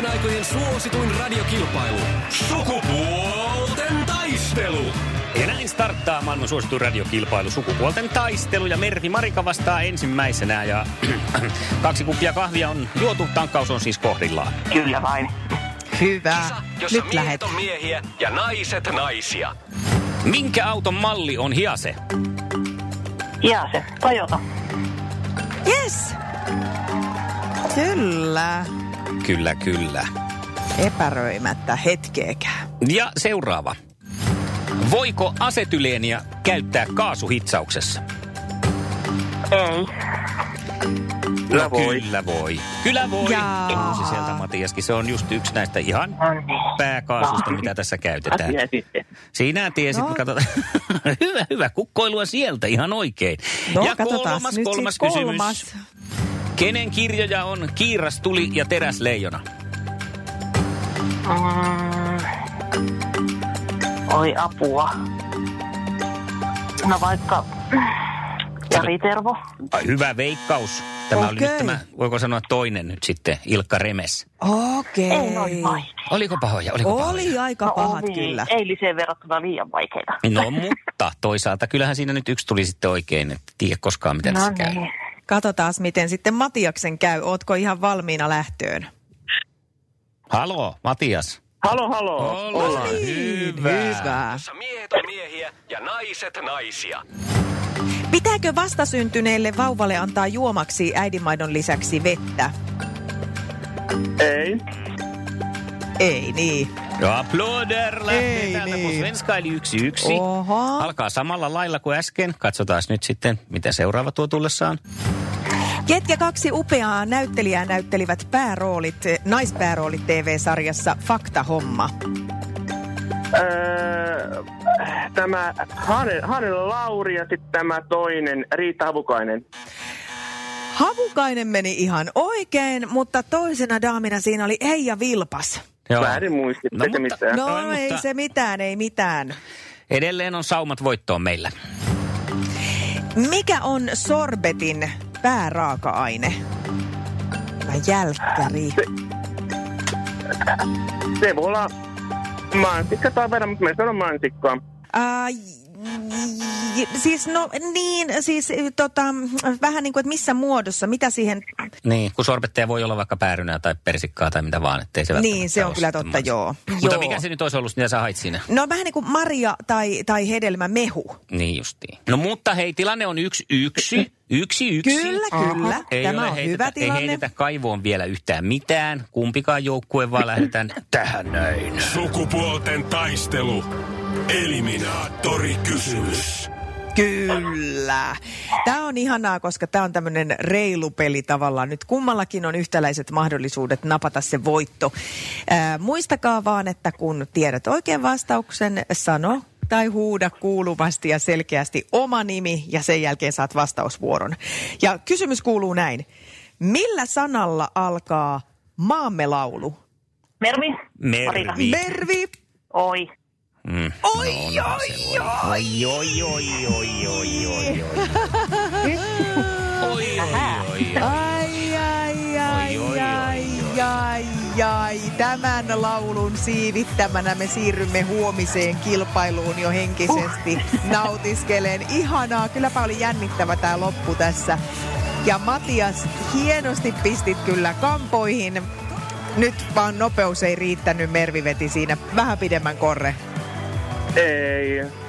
kaikkien aikojen suosituin radiokilpailu. Sukupuolten taistelu. Ja näin starttaa maailman suosituin radiokilpailu Sukupuolten taistelu ja Mervi Marika vastaa ensimmäisenä ja kaksi kuppia kahvia on juotu, tankkaus on siis kohdillaan. Kyllä vain. Hyvä. jossa Nyt miehet lähet. on miehiä ja naiset naisia. Minkä auton malli on Hiase? Ja se, Toyota. Yes. Kyllä. Kyllä, kyllä. Epäröimättä hetkeäkään. Ja seuraava. Voiko asetyleeniä käyttää kaasuhitsauksessa? Ei. Kyllä No voi. Kyllä voi. Kyllä voi. Jaa. Uusi sieltä Matiaskin. Se on just yksi näistä ihan No niin. pääkaasusta, mitä tässä käytetään. Sinä tiesit, No. no. katsotaan. hyvä, hyvä. Kukkoilua sieltä, ihan oikein. No ja kolmas, nyt kolmas sit kysymys. kolmas. Kenen kirjoja on Kiiras tuli ja Teräs leijona? Mm. Oi apua. No vaikka Jari Tervo. Ai, hyvä veikkaus. Tämä oli Okei. nyt tämä, voiko sanoa toinen nyt sitten, Ilkka Remes. Okei. Ei noin vaikea. Oliko pahoja? Oliko pahoja? Oli aika No pahat oli. kyllä. Eiliseen verrattuna liian vaikeita. No mutta toisaalta kyllähän siinä nyt yksi tuli sitten oikein, että tiedä koskaan miten No se käy. niin. Katsotaan, miten sitten Matiaksen käy. Ootko ihan valmiina lähtöön? Halo, Matias. Halo, halo. Ollaan hyvä. Hyvä. Jossa miehet on miehiä ja naiset naisia. Pitääkö vastasyntyneelle vauvalle antaa juomaksi äidinmaidon lisäksi vettä? Ei. Ei niin. Ja applåder lähtee Ei täältä, niin. kun Svenska eli yksi yksi. Oho. Alkaa samalla lailla kuin äsken. Katsotaan nyt sitten, mitä seuraava tuo tullessaan. Ketkä kaksi upeaa näyttelijää näyttelivät pääroolit, naispääroolit TV-sarjassa Fakta Homma? Öö, tämä Hane, Hanela Lauri ja sitten tämä toinen Riitta Havukainen. Havukainen meni ihan oikein, mutta toisena daamina siinä oli Eija Vilpas. Joo. Väärin muistit, No, no, mutta- mitään. No Oi, ei mutta- se mitään, ei mitään. Edelleen on saumat voittoon meillä. Mikä on sorbetin pääraaka-aine? Mä jälkkäri. Se voi olla mansikka tai verran, mutta me sanon mansikkaa. J- siis no niin, siis tota, vähän niin kuin, että missä muodossa, mitä siihen, Niin, kun sorbetteja voi olla vaikka päärynää tai persikkaa tai mitä vaan, ettei se niin se on kyllä totta, joo. Mutta joo. mikä se nyt olisi ollut, mitä sä hait siinä? No vähän niin kuin marja tai, tai hedelmä mehu. Niin justiin. No mutta hei, tilanne on yksi yksi. Yksi yksi. Kyllä, kyllä. Ei Tämä ole on heitetä, hyvä Ei tilanne. heitetä kaivoon vielä yhtään mitään. Kumpikaan joukkue, vaan lähdetään tähän näin. Sukupuolten taistelu. Eliminaattori kysymys. Kyllä. Tämä on ihanaa, koska tämä on tämmöinen reilu peli tavallaan. Nyt kummallakin on yhtäläiset mahdollisuudet napata se voitto. Ää, muistakaa vaan, että kun tiedät oikean vastauksen, sano tai huuda kuuluvasti ja selkeästi oma nimi ja sen jälkeen saat vastausvuoron. Ja kysymys kuuluu näin. Millä sanalla alkaa maamme laulu? Mervi. Mervi. Mervi. Oi. Mm. Oi, oi, oi. Oi, oi, oi, oi, oi, oi, oi. Oi, oi, oi, oi. Ai, ai, ai, Oi, oi, ai, oi, ai, ai. Tämän laulun siivittämänä me siirrymme huomiseen kilpailuun jo henkisesti nautiskeleen. Ihanaa, kylläpä oli jännittävä tämä loppu tässä. Ja Matias, hienosti pistit kyllä kampoihin. Nyt vaan nopeus ei riittänyt, Mervi veti siinä vähän pidemmän korre. Ei.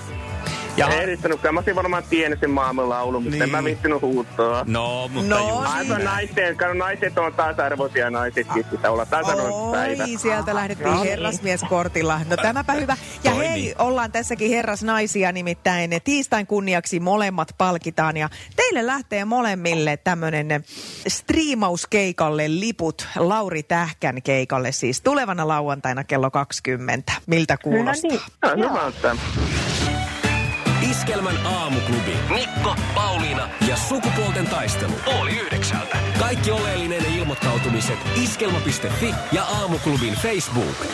Ja, Ei riittänytkään. Mä olisin varmaan tiennyt sen maamelaulun, mutta Niin. en mä viittinyt huuttoa. no, mutta No, just Aivan näin. naiset, kato naiset on tasa-arvoisia naisetkin, pitää olla tasa-arvoinen päivä. Oi, sieltä lähdettiin No niin. herrasmieskortilla. No tämäpä hyvä. Ja Toimii. hei, ollaan tässäkin herrasnaisia nimittäin. Tiistain kunniaksi molemmat palkitaan. Ja teille lähtee molemmille tämmönen striimauskeikalle liput Lauri Tähkän keikalle siis tulevana lauantaina kello 20. Miltä No kuulostaa? niin. No, hyvältä. Iskelmän aamuklubi. Mikko, Pauliina ja sukupuolten taistelu. Oli yhdeksältä. Kaikki oleellinen ilmoittautumiset iskelma.fi ja aamuklubin Facebook.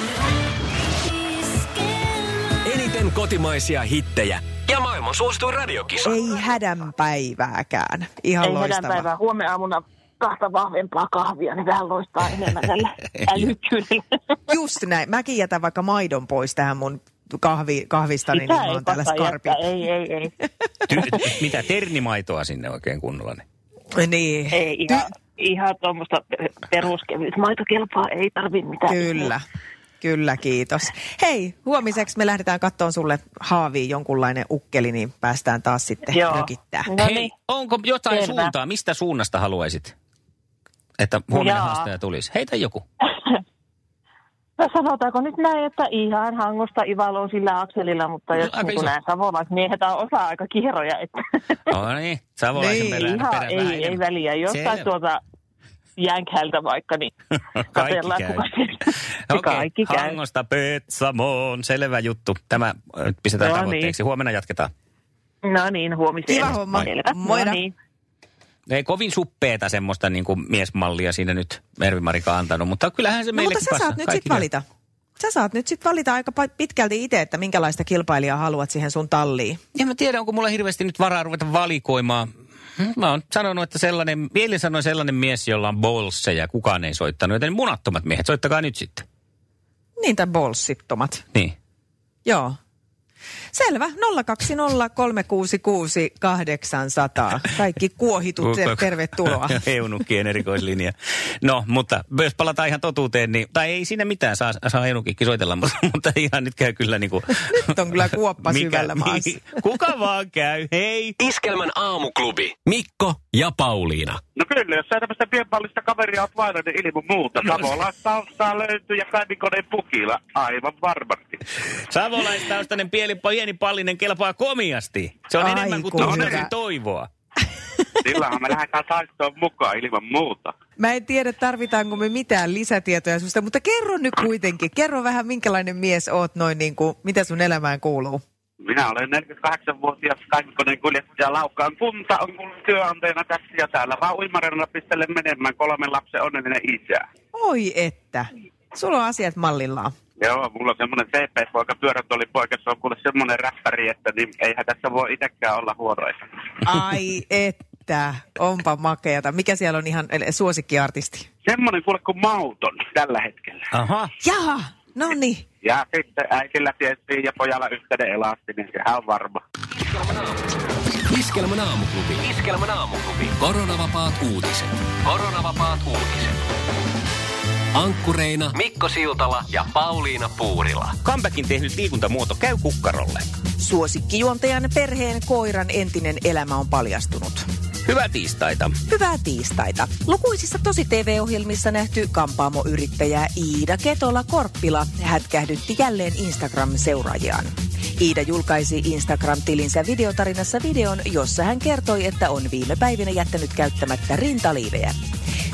Eniten kotimaisia hittejä ja maailman suosituin radiokisa. Ei hädän päivääkään. Ihan Ei loistava. päivää. Huomenna aamuna kahta vahvempaa kahvia, niin vähän loistaa enemmän tällä älykkyydellä. Just näin. Mäkin jätän vaikka maidon pois tähän mun kahvi, kahvistani, niin Sitä ei oon täällä skarpi. Ei, ei, ei. Ty- mitä ternimaitoa sinne oikein kunnolla? Niin? Niin. Ei ihan, ihan tuommoista peruskevyt maitokelpaa, ei tarvi mitään. Kyllä. Kyllä, kiitos. Hei, huomiseksi me lähdetään kattoon sulle haaviin jonkunlainen ukkeli, niin päästään taas sitten Joo. rökittää. No Hei, niin. onko jotain Selvä. suuntaa? Mistä suunnasta haluaisit, että huomenna Jaa. haastaja tulisi? Heitä joku. No sanotaanko nyt näin, että ihan hangosta Ivaloon sillä akselilla, mutta jos Aika niin nämä savolaismiehet on osa aika kierroja, että No niin, savolaisen Niin, perään. ihan perään ei, ei väliä. Jostain tuolta jänkältä vaikka, niin katsellaan, käy. kuka siellä. Se Okei, kaikki käy. Hangosta Petsamoon. Selvä juttu. Tämä äh, pistetään No niin. tavoitteeksi. Huomenna jatketaan. No niin, huomiseen. Kiva homma. Selvä. Moida. No niin. Ei kovin suppeeta semmoista niin kuin miesmallia siinä nyt Mervi-Marika on antanut, mutta kyllähän se No, meillekin mutta sä saat nyt Kaikki sit käy. valita. Sä saat nyt sit valita aika pitkälti itse, että minkälaista kilpailijaa haluat siihen sun talliin. En mä tiedä, onko mulla hirveästi nyt varaa ruveta valikoimaan. Hmm, Mä oon sanonut, että sellainen, mielin sanoin sellainen mies, jolla on bolseja, kukaan ei soittanut, joten munattomat miehet, soittakaa nyt sitten. Niin, tai bolsittomat. Niin. Joo. Selvä. 020366800. Kaikki kuohitut, ter- tervetuloa. Eunukkien erikoislinja. No, mutta jos palataan ihan totuuteen, niin, tai ei siinä mitään, saa, saa eunukikki soitella, mutta, mutta ihan nyt käy kyllä niin kuin... Nyt on kyllä kuoppa syvällä maassa. kuka vaan käy, hei! Iskelmän aamuklubi. Mikko ja Pauliina. No kyllä, jos sä tämmöistä pienpallista kaveria oot vailla, niin ilman muuta. Savolaistaustaa löytyy ja Päivikoneen pukilla. Aivan varmasti. Savolaistaustainen pieni, pieni pallinen kelpaa komiasti. Se on Ai enemmän kuin tuntuisi toivoa. Sillähän me lähdetään taistoon mukaan ilman muuta. Mä en tiedä, tarvitaanko me mitään lisätietoja susta, mutta kerro nyt kuitenkin. Kerro vähän, minkälainen mies oot noin, niin kuin, mitä sun elämään kuuluu. Minä olen 48-vuotias kaikkoneen kuljettaja Laukkaan kunta on kuullut työnantajana tässä ja täällä vaan uimarilla pistelen menemään kolmen lapsen onnellinen isä. Oi että. Sulla on asiat mallillaan. Joo, mulla on semmoinen CP-poika, pyörätuolipoika, se on kuule semmoinen räppäri, että niin eihän tässä voi itsekään olla huoroissa. Ai että. Onpa makeata. Mikä siellä on ihan suosikkiartisti? Semmoinen kuule kuin mauton tällä hetkellä. Aha. Jaha, no niin. Ja sitten äitillä tietysti ja pojalla yhteinen elasti, niin sehän on varma. Iskelmän aamuklubi. Iskelmän aamuklubi. Koronavapaat uutiset. Koronavapaat uutiset. Ankkureina Mikko Siltala ja Pauliina Puurila. Comebackin tehnyt liikuntamuoto käy kukkarolle. Suosikkijuontajan perheen koiran entinen elämä on paljastunut. Hyvää tiistaita. Hyvää tiistaita. Lukuisissa tosi TV-ohjelmissa nähty kampaamoyrittäjä Iida Ketola Korppila hätkähdytti jälleen Instagram-seuraajiaan. Iida julkaisi Instagram-tilinsä videotarinassa videon, jossa hän kertoi, että on viime päivinä jättänyt käyttämättä rintaliivejä.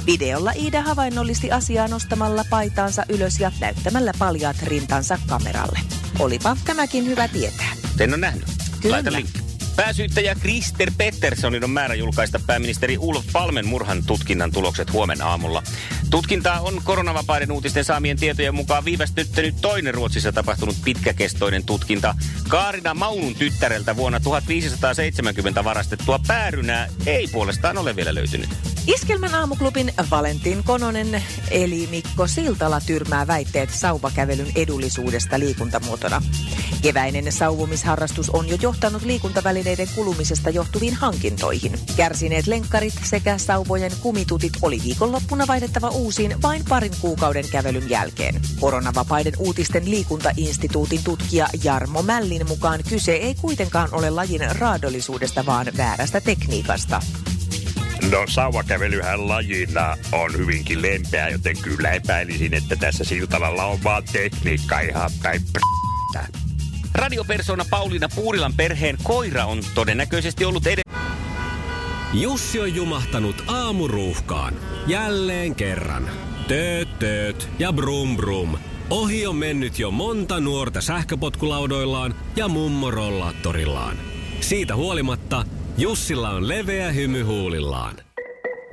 Videolla Iida havainnollisti asiaa nostamalla paitaansa ylös ja näyttämällä paljaat rintansa kameralle. Olipa tämäkin hyvä tietää. En ole nähnyt. Kyllä. Laita linkki. Pääsyyttäjä Krister Petterssonin on määrä julkaista pääministeri Ulf Palmen murhan tutkinnan tulokset huomenna aamulla. Tutkintaa on koronavapaiden uutisten saamien tietojen mukaan viivästyttänyt toinen Ruotsissa tapahtunut pitkäkestoinen tutkinta. Kaarina Maunun tyttäreltä vuonna 1570 varastettua päärynää ei puolestaan ole vielä löytynyt. Iskelmän aamuklubin Valentin Kononen eli Mikko Siltala tyrmää väitteet sauvakävelyn edullisuudesta liikuntamuotona. Keväinen sauvomisharrastus on jo johtanut liikuntavälineiden kulumisesta johtuviin hankintoihin. Kärsineet lenkkarit sekä sauvojen kumitutit oli viikonloppuna vaihdettava uusiin vain parin kuukauden kävelyn jälkeen. Koronavapaiden uutisten liikuntainstituutin tutkija Jarmo Mällin mukaan kyse ei kuitenkaan ole lajin raadollisuudesta, vaan väärästä tekniikasta. No sauvakävelyhän lajina on hyvinkin lempeä, joten kyllä epäilisin, että tässä Siltalalla on vaan tekniikka ihan päin. Radiopersona Pauliina Puurilan perheen koira on todennäköisesti ollut edes... Jussi on jumahtanut aamuruuhkaan. Jälleen kerran. Tööt, tööt ja brum brum. Ohi on mennyt jo monta nuorta sähköpotkulaudoillaan ja mummorollaattorillaan. Siitä huolimatta Jussilla on leveä hymy huulillaan.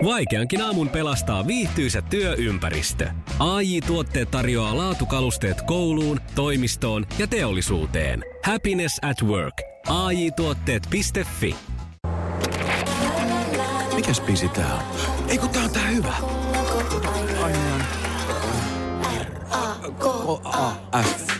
Vaikeankin aamun pelastaa viihtyisä työympäristö. AI Tuotteet tarjoaa laatukalusteet kouluun, toimistoon ja teollisuuteen. Happiness at work. AI Tuotteet.fi Mikäs biisi tää on? Ei kun tää on tää hyvä. K-A-F.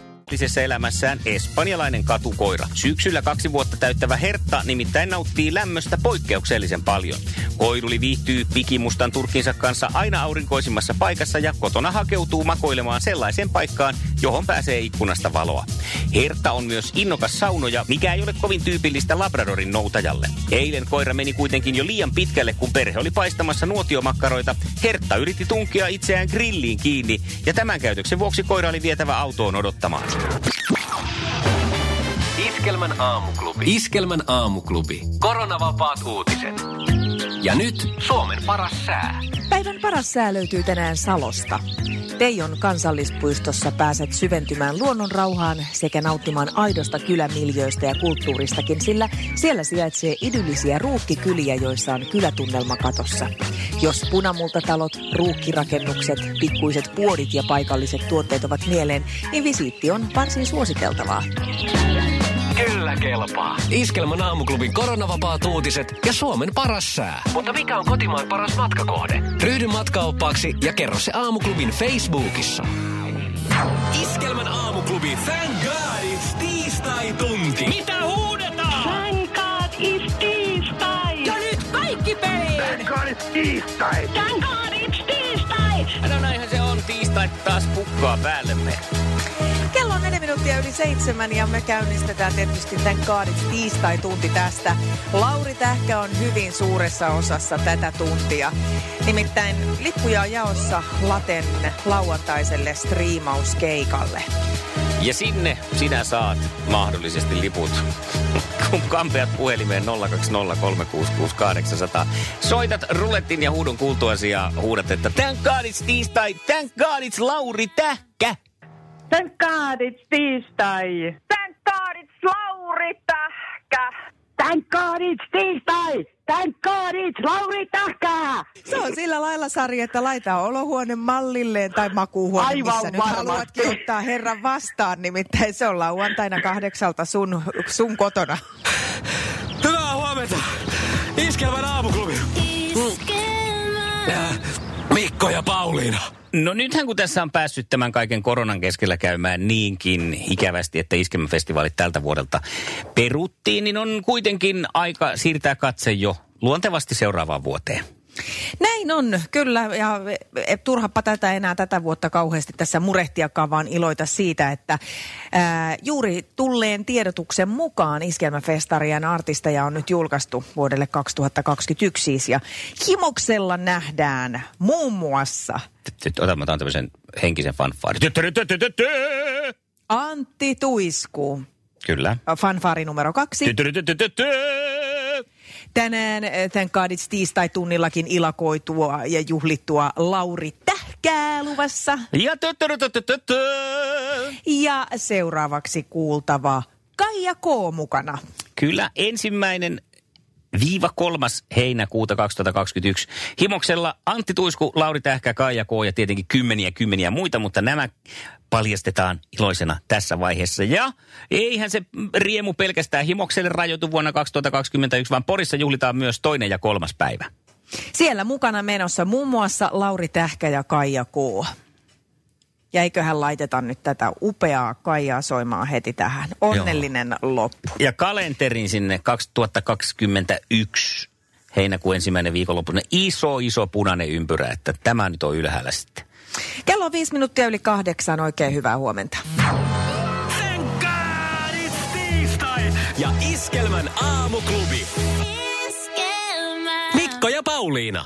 Poliittisessa elämässään espanjalainen katukoira. Syksyllä kaksi vuotta täyttävä Hertta nimittäin nauttii lämmöstä poikkeuksellisen paljon. Koiruli viihtyy pikimustan turkinsa kanssa aina aurinkoisimmassa paikassa ja kotona hakeutuu makoilemaan sellaiseen paikkaan, johon pääsee ikkunasta valoa. Hertta on myös innokas saunoja, mikä ei ole kovin tyypillistä Labradorin noutajalle. Eilen koira meni kuitenkin jo liian pitkälle, kun perhe oli paistamassa nuotiomakkaroita. Hertta yritti tunkea itseään grilliin kiinni ja tämän käytöksen vuoksi koira oli vietävä autoon odottamaan. Iskelmän aamuklubi. Iskelmän aamuklubi. Koronavapaat uutiset. Ja nyt Suomen paras sää. Päivän paras sää löytyy tänään Salosta. Teijon kansallispuistossa pääset syventymään luonnon rauhaan sekä nauttimaan aidosta kylämiljöistä ja kulttuuristakin, sillä siellä sijaitsee idyllisiä ruukkikyliä, joissa on kylätunnelma katossa. Jos punamultatalot, ruukkirakennukset, pikkuiset puodit ja paikalliset tuotteet ovat mieleen, niin visiitti on varsin suositeltavaa. Kyllä kelpaa. Iskelmän aamuklubin koronavapaat uutiset ja Suomen paras sää. Mutta mikä on kotimaan paras matkakohde? Ryhdy matkaoppaaksi ja kerro se aamuklubin Facebookissa. Iskelmän aamuklubi, thank god it's tiistai-tunti. Mitä huudetaan? Thank God it's tiistai! Ja nyt kaikki peliin! Thank God it's tiistai! Thank God it's tiistai! No näinhän se on tiistai taas pukkaa päällemme. Kello on neljä minuuttia yli seitsemän ja me käynnistetään tietysti tämän kaadit tiistai-tunti tästä. Lauri Tähkä on hyvin suuressa osassa tätä tuntia. Nimittäin lippuja on jaossa Laten lauantaiselle striimauskeikalle. Ja sinne sinä saat mahdollisesti liput, kun kampeat puhelimeen 020366800. Soitat rulettin ja huudon kuultuasi ja huudat, että thank god it's tiistai, thank god it's Lauri Tähkä. Thank God it's tiistai. Thank God it's Lauri Tähkä. Thank God it's tiistai! Thank God it's Lauri Tähkä! Se on sillä lailla, Sari, että laita olohuone mallilleen tai makuuhuone, Aivan missä nyt varmasti. haluatkin ottaa herran vastaan. Nimittäin se on lauantaina kahdeksalta sun, sun kotona. Hyvää huomenta. Iskelmän aamuklubi. Äh, Mikko ja Pauliina. No nythän kun tässä on päässyt tämän kaiken koronan keskellä käymään niinkin ikävästi, että Iskelmäfestivaalit tältä vuodelta peruttiin, niin on kuitenkin aika siirtää katse jo luontevasti seuraavaan vuoteen. Näin on, kyllä. Ja e, turhappa tätä enää tätä vuotta kauheasti tässä murehtiakaan, vaan iloita siitä, että ää, juuri tulleen tiedotuksen mukaan Iskelmäfestarien artisteja on nyt julkaistu vuodelle 2021 siis. Ja himoksella nähdään muun muassa Nyt otan, mä otan tämmöisen henkisen fanfaarin. Antti Tuisku, Kyllä. fanfaari numero kaksi. Tänään eh, Thank God It's tiistai-tunnillakin ilakoitua ja juhlittua Lauri Tähkää luvassa. Ja. Ja seuraavaksi kuultava Kaija K. mukana. Kyllä ensimmäinen viiva 3. heinäkuuta 2021. Himoksella Antti Tuisku, Lauri Tähkä, Kaija K. ja tietenkin kymmeniä kymmeniä muita, mutta nämä paljastetaan iloisena tässä vaiheessa. Ja eihän se riemu pelkästään Himokselle rajoitu vuonna 2021, vaan Porissa juhlitaan myös toinen ja kolmas päivä. Siellä mukana menossa muun muassa Lauri Tähkä ja Kaija K. Ja eiköhän laiteta nyt tätä upeaa Kaijaa soimaan heti tähän. Onnellinen Joo. loppu. Ja kalenterin sinne 2021 heinäkuun ensimmäinen viikonloppu. Iso, iso punainen ympyrä, että tämä nyt on ylhäällä sitten. Kello on viisi minuuttia yli kahdeksan. Oikein hyvää huomenta. Thank God it's tiistai ja Iskelmän aamuklubi. Mikko ja Pauliina.